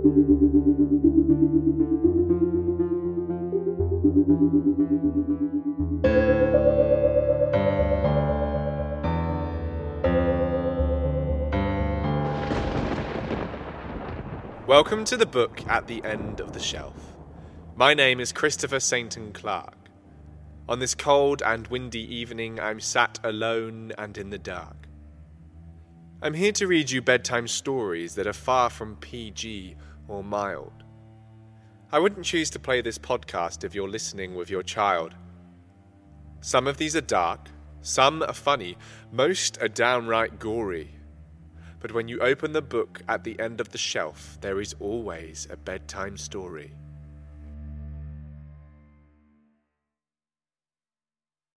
Welcome to the book at the end of the shelf. My name is Christopher Sainton Clark. On this cold and windy evening, I'm sat alone and in the dark. I'm here to read you bedtime stories that are far from PG or mild. I wouldn't choose to play this podcast if you're listening with your child. Some of these are dark, some are funny, most are downright gory. But when you open the book at the end of the shelf, there is always a bedtime story.